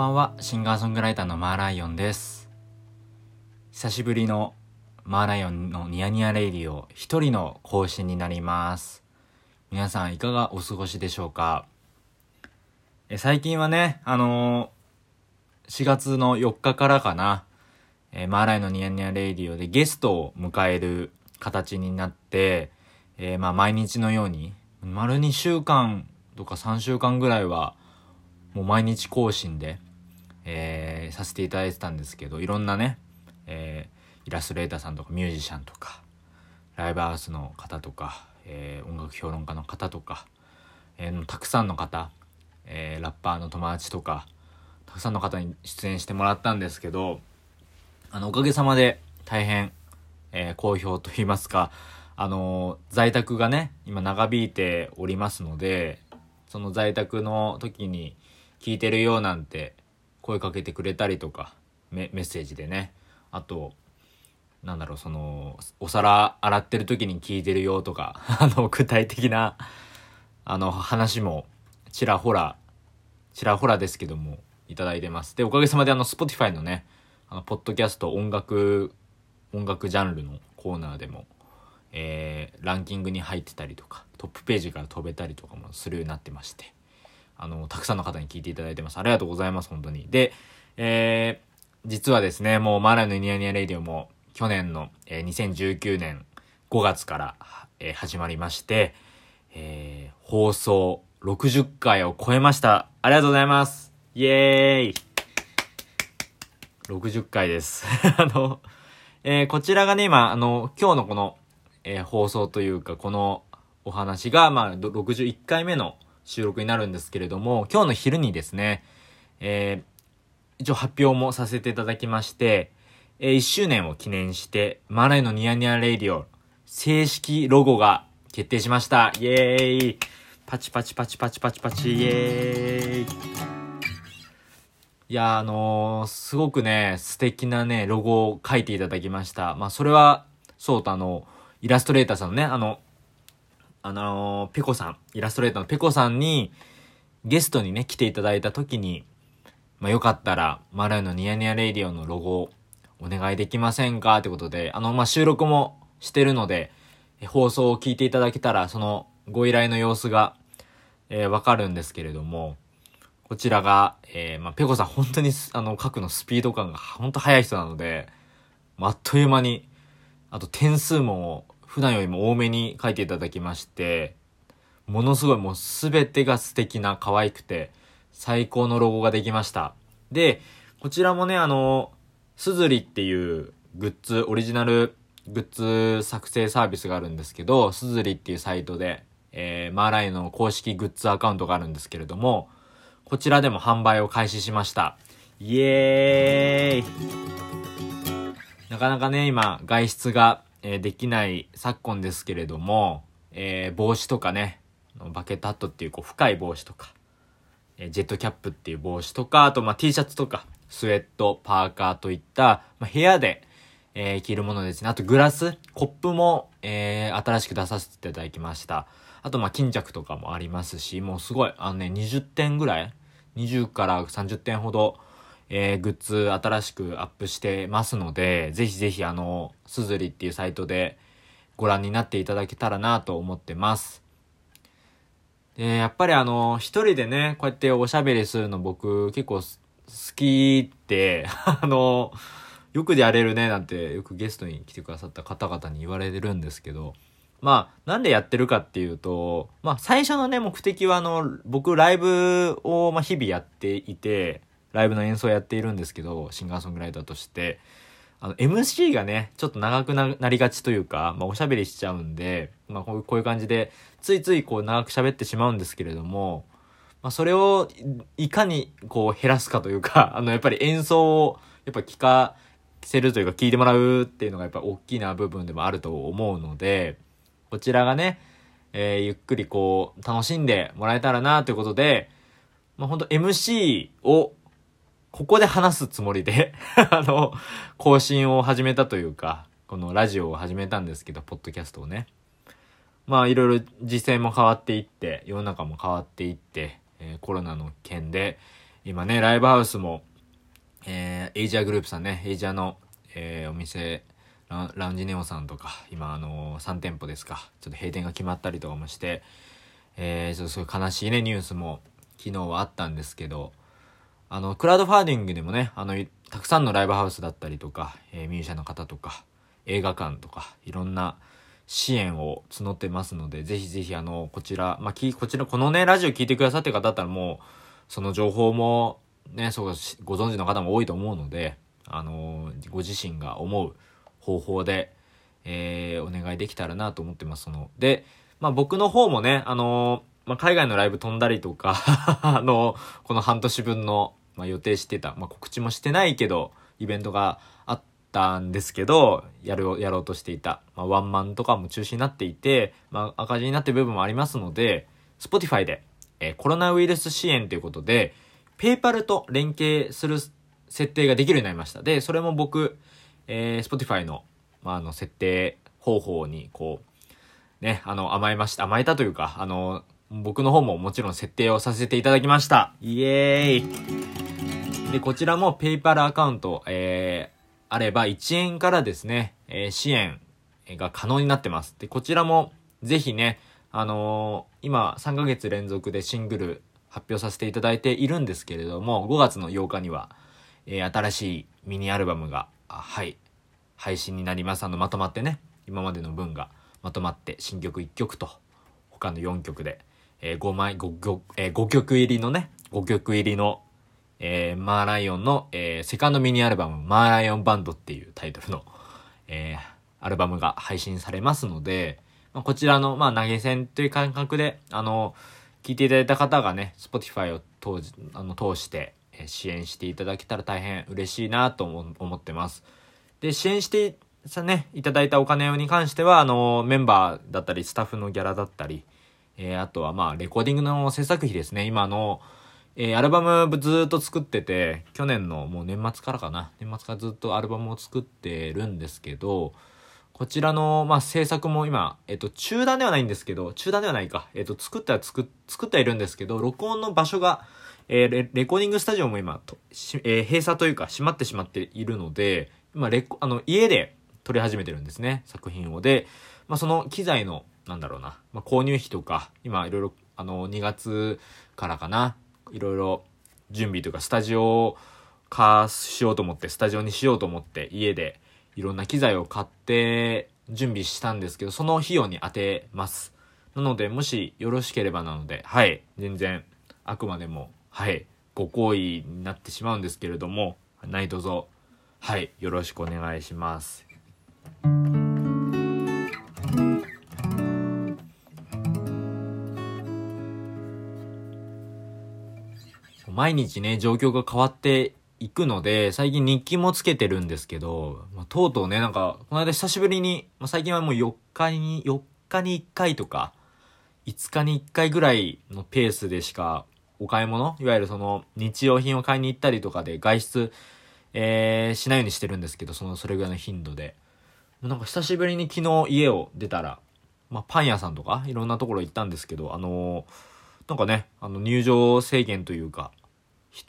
ばんは、シンガーソングライターのマーライオンです。久しぶりのマーライオンのニヤニヤレイディオ一人の更新になります。皆さんいかがお過ごしでしょうか？え最近はね、あのー、4月の4日からかな、え、マーライオンのニヤニヤレイディオでゲストを迎える形になって、えー、まあ毎日のように、丸2週間とか3週間ぐらいは、もう毎日更新で、えー、させていただいてたんですけど、いろんなね、えー、イラストレーターさんとかミュージシャンとか、ライブハウスの方とか、えー、音楽評論家の方とか、えー、たくさんの方、えー、ラッパーの友達とか、たくさんの方に出演してもらったんですけど、あの、おかげさまで大変、えー、好評と言いますか、あの在宅がね、今長引いておりますので、その在宅の時に、聞いてるよなんて声かけてくれたりとかメッセージでね。あとなんだろうそのお皿洗ってる時に聞いてるよとか あの具体的なあの話もちらほらちらほらですけどもいただいてます。でおかげさまであの Spotify のねあのポッドキャスト音楽音楽ジャンルのコーナーでもえー、ランキングに入ってたりとかトップページから飛べたりとかもするようになってまして。あの、たくさんの方に聞いていただいてます。ありがとうございます、本当に。で、えー、実はですね、もうマーライのニヤニヤレイディオも去年の、えー、2019年5月から、えー、始まりまして、えー、放送60回を超えました。ありがとうございます。イエーイ !60 回です。あの、えー、こちらがね、今、あの、今日のこの、えー、放送というか、このお話が、まあ、61回目の収録になるんですけれども、今日の昼にですね、えー、一応発表もさせていただきまして、えー、1周年を記念して、マライのニヤニヤレイディオ、正式ロゴが決定しました。イエーイパチパチパチパチパチパチ、イエーイいや、あのー、すごくね、素敵なね、ロゴを書いていただきました。まあ、それは、そうとあの、イラストレーターさんのね、あの、あのー、ペコさん、イラストレーターのペコさんに、ゲストにね、来ていただいた時に、まあ、よかったら、マライのニヤニヤレイディオのロゴを、お願いできませんかってことで、あの、まあ、収録もしてるので、放送を聞いていただけたら、そのご依頼の様子が、えー、わかるんですけれども、こちらが、えー、まあ、ペコさん本当に、あの、書くのスピード感が本当速い人なので、ま、あっという間に、あと点数も普段よりも多めに書いていただきまして、ものすごいもうすべてが素敵な可愛くて最高のロゴができました。で、こちらもね、あの、すずりっていうグッズ、オリジナルグッズ作成サービスがあるんですけど、すずりっていうサイトで、えー、マーライの公式グッズアカウントがあるんですけれども、こちらでも販売を開始しました。イエーイなかなかね、今、外出がえー、できない昨今ですけれども、えー、帽子とかね、バケットハットっていうこう深い帽子とか、えー、ジェットキャップっていう帽子とか、あとまあ T シャツとか、スウェット、パーカーといった、まあ、部屋で、えー、着るものですね。あとグラス、コップも、えー、新しく出させていただきました。あとまあ巾着とかもありますし、もうすごい、あのね、20点ぐらい ?20 から30点ほど、えー、グッズ新しくアップしてますので、ぜひぜひあの、すずりっていうサイトでご覧になっていただけたらなと思ってます。で、やっぱりあの、一人でね、こうやっておしゃべりするの僕結構好きって、あの、よくでやれるねなんてよくゲストに来てくださった方々に言われてるんですけど、まあ、なんでやってるかっていうと、まあ、最初のね、目的はあの、僕ライブを、まあ、日々やっていて、ライブの演奏やっているんですけど、シンガーソングライターとして、あの、MC がね、ちょっと長くなりがちというか、まあ、おしゃべりしちゃうんで、まあ、こういう感じで、ついついこう長く喋ってしまうんですけれども、まあ、それをいかにこう減らすかというか、あの、やっぱり演奏を、やっぱ聞かせるというか聞いてもらうっていうのがやっぱ大きな部分でもあると思うので、こちらがね、えー、ゆっくりこう、楽しんでもらえたらなということで、まあ、本当 MC をここで話すつもりで あの、更新を始めたというか、このラジオを始めたんですけど、ポッドキャストをね。まあ、いろいろ時勢も変わっていって、世の中も変わっていって、えー、コロナの件で、今ね、ライブハウスも、えー、 ASIA グループさんね、 ASIA の、えー、お店、ラ LOUNGE NEO さんとか、今、あのー、3店舗ですか、ちょっと閉店が決まったりとかもして、えー、ちょっとそうい悲しいね、ニュースも昨日はあったんですけど、あの、クラウドファンディングでもね、あの、たくさんのライブハウスだったりとか、えー、ミュージシャンの方とか、映画館とか、いろんな支援を募ってますので、ぜひぜひあの、こちら、まあ、き、こちら、このね、ラジオ聞いてくださってる方だったらもう、その情報も、ね、そう、ご存知の方も多いと思うので、あの、ご自身が思う方法で、えー、お願いできたらなと思ってます。その、で、まあ、僕の方もね、あの、まあ、海外のライブ飛んだりとか あの、この半年分の、まあ、予定してた、まあ、告知もしてないけど、イベントがあったんですけど、やる、やろうとしていた、まあ、ワンマンとかも中止になっていて、まあ、赤字になってる部分もありますので、Spotify で、えー、コロナウイルス支援ということで、ペーパルと連携する設定ができるようになりました。で、それも僕、えー、Spotify の、まあ、あの、設定方法に、こう、ね、あの、甘えました。甘えたというか、あの、僕の方ももちろん設定をさせていただきました。イエーイで、こちらもペイパルアカウント、えー、あれば1円からですね、えー、支援が可能になってます。で、こちらもぜひね、あのー、今3ヶ月連続でシングル発表させていただいているんですけれども、5月の8日には、えー、新しいミニアルバムが、はい、配信になります。あの、まとまってね、今までの分がまとまって新曲1曲と、他の4曲で、えー、5枚、5, 5, えー、5曲入りのね、5曲入りの、えー、マーライオンの、えー、セカンドミニアルバム、マーライオンバンドっていうタイトルの、えー、アルバムが配信されますので、まあ、こちらの、まあ、投げ銭という感覚で、あの、聞いていただいた方がね、Spotify を通じあの通して、え支援していただけたら大変嬉しいなと思ってます。で、支援してさね、いただいたお金に関しては、あの、メンバーだったり、スタッフのギャラだったり、えー、あとはまあ、レコーディングの制作費ですね。今の、えー、アルバムずっと作ってて、去年のもう年末からかな。年末からずっとアルバムを作ってるんですけど、こちらの、まあ、制作も今、えっと、中断ではないんですけど、中断ではないか。えっと、作ったら作、作ってはいるんですけど、録音の場所が、えー、レレコーディングスタジオも今、とえー、閉鎖というか閉まってしまっているので、今、レコ、あの、家で撮り始めてるんですね、作品を。で、まあ、その機材の、なんだろうな、まあ、購入費とか、今、いろいろ、あの、2月からかな、いろいろ準備というか、スタジオ化しようと思って、スタジオにしようと思って、家で、いろんな機材を買って準備したんですけど、その費用に当てます。なので、もしよろしければなので、はい、全然、あくまでも、はい、ご好意になってしまうんですけれども、何卒、はい、よろしくお願いします。毎日ね、状況が変わって行くので、最近日記もつけてるんですけど、まあ、とうとうね、なんか、この間久しぶりに、まあ、最近はもう4日に、4日に1回とか、5日に1回ぐらいのペースでしか、お買い物いわゆるその、日用品を買いに行ったりとかで外出、えー、しないようにしてるんですけど、その、それぐらいの頻度で。なんか久しぶりに昨日家を出たら、まあ、パン屋さんとか、いろんなところ行ったんですけど、あのー、なんかね、あの、入場制限というか、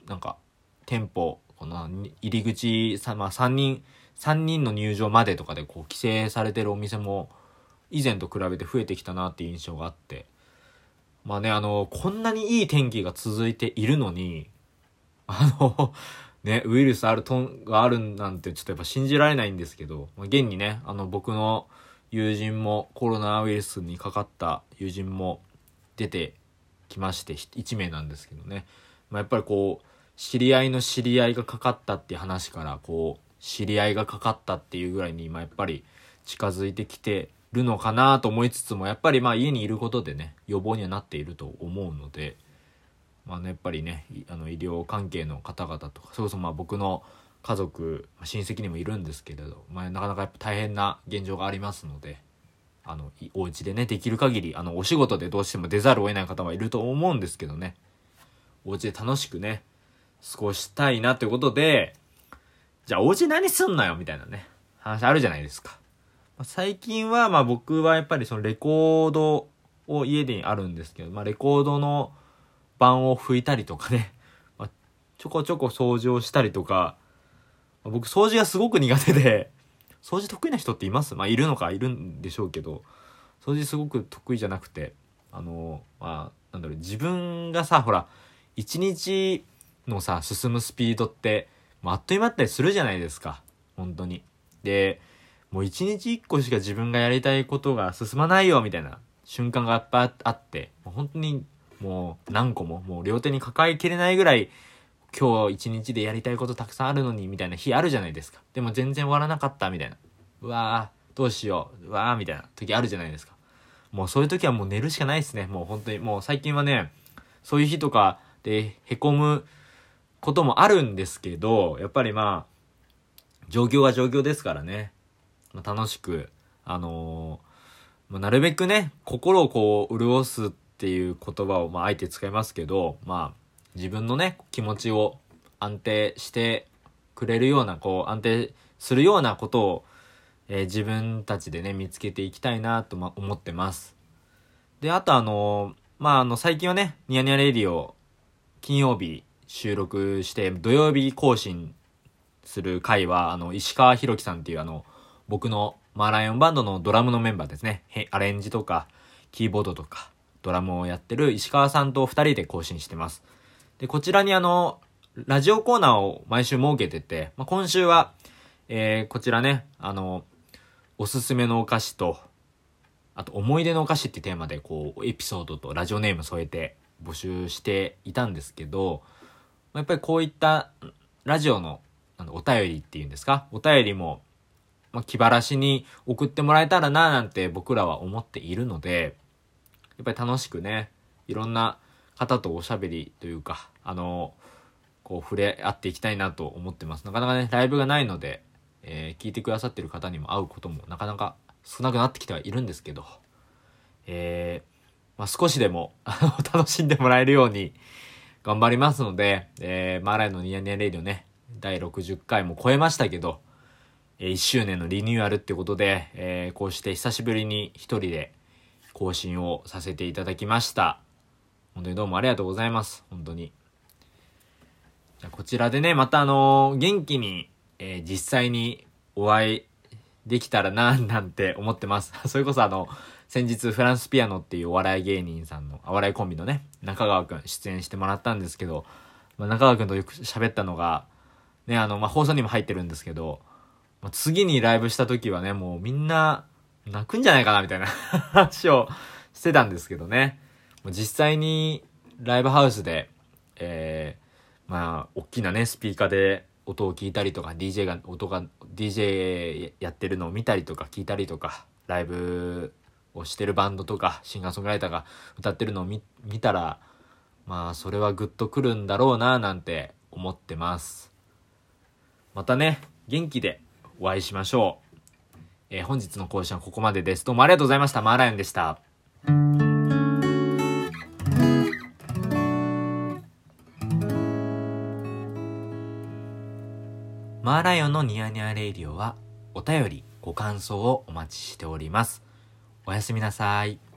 なんか、店舗、この入り口、まあ、3人、3人の入場までとかでこう規制されてるお店も以前と比べて増えてきたなっていう印象があって。まあね、あの、こんなにいい天気が続いているのに、あの、ね、ウイルスあるとん、があるなんてちょっとやっぱ信じられないんですけど、まあ、現にね、あの僕の友人もコロナウイルスにかかった友人も出てきまして、1名なんですけどね。まあ、やっぱりこう、知り合いの知り合いがかかったっていう話から、こう、知り合いがかかったっていうぐらいに、ま、やっぱり近づいてきてるのかなと思いつつも、やっぱりまあ家にいることでね、予防にはなっていると思うので、まあね、やっぱりね、あの医療関係の方々とか、それこそまあ僕の家族、親戚にもいるんですけれど、まあ、なかなかやっぱ大変な現状がありますので、あの、お家でね、できる限り、あの、お仕事でどうしても出ざるを得ない方はいると思うんですけどね、お家で楽しくね、過ごしたいなということで、じゃあお家何すんのよみたいなね、話あるじゃないですか。最近は、まあ僕はやっぱりそのレコードを家にあるんですけど、まあレコードの盤を拭いたりとかね、まあ、ちょこちょこ掃除をしたりとか、僕掃除がすごく苦手で、掃除得意な人っています？まあいるのかいるんでしょうけど、掃除すごく得意じゃなくて、あの、まあ、なんだろう、自分がさ、ほら、一日のさ、進むスピードって、まあ、あっという間だったりするじゃないですか。本当に。で、もう一日一個しか自分がやりたいことが進まないよ、みたいな瞬間がいっぱあって、もう本当にもう何個も、もう両手に抱えきれないぐらい、今日一日でやりたいことたくさんあるのに、みたいな日あるじゃないですか。でも全然終わらなかった、みたいな。うわぁ、どうしよう、うわぁ、みたいな時あるじゃないですか。もうそういう時はもう寝るしかないですね。もう本当に、もう最近はね、そういう日とかで凹むこともあるんですけど、やっぱりまあ、状況は状況ですからね。まあ、楽しく、あのー、まあ、なるべくね、心をこう、潤すっていう言葉を、まあ、あえて使いますけど、まあ、自分のね、気持ちを安定してくれるような、こう、安定するようなことを、えー、自分たちでね、見つけていきたいなと、ま、思ってます。で、あとあのー、まあ、あの、最近はね、ニヤニヤレディオ、金曜日収録して、土曜日更新する回は、あの、石川博樹さんっていうあの、僕のマーライオンバンドのドラムのメンバーですね。アレンジとか、キーボードとか、ドラムをやってる石川さんと二人で更新してます。で、こちらにあの、ラジオコーナーを毎週設けてて、まあ、今週は、えー、こちらね、あの、おすすめのお菓子と、あと思い出のお菓子ってテーマでこう、エピソードとラジオネーム添えて募集していたんですけど、やっぱりこういったラジオのお便りっていうんですか？お便りも、まあ、気晴らしに送ってもらえたらななんて僕らは思っているので、やっぱり楽しくね、いろんな方とおしゃべりというか、あの、こう触れ合っていきたいなと思ってます。なかなかね、ライブがないので、えー、聞いてくださってる方にも会うこともなかなか少なくなってきてはいるんですけど、えー、まあ、少しでも 楽しんでもらえるように、頑張りますので、えー、マーライのニヤニヤレイディオね、第60回も超えましたけど、えー、1周年のリニューアルってことで、えー、こうして久しぶりに一人で更新をさせていただきました。本当にどうもありがとうございます。本当に。じゃこちらでね、またあのー、元気に、えー、実際にお会いできたらな、なんて思ってます。それこそあの、先日フランスピアノっていうお笑い芸人さんの、お笑いコンビのね、中川くん出演してもらったんですけど、まあ、中川くんとよく喋ったのが、ね、あの、まあ、放送にも入ってるんですけど、まあ、次にライブした時はね、もうみんな泣くんじゃないかなみたいな 話をしてたんですけどね。もう実際にライブハウスで、えー、まあ、大きなね、スピーカーで音を聞いたりとか、DJ が、音が、DJ やってるのを見たりとか聞いたりとか、ライブをしてるバンドとかシンガーソングライターが歌ってるのを見たらまあそれはグッとくるんだろうななんて思ってます。またね元気でお会いしましょう、えー、本日の講師はここまでです。どうもありがとうございました。マーライオンでした。マーライオンのニヤニヤレイディオはお便りご感想をお待ちしております。おやすみなさい。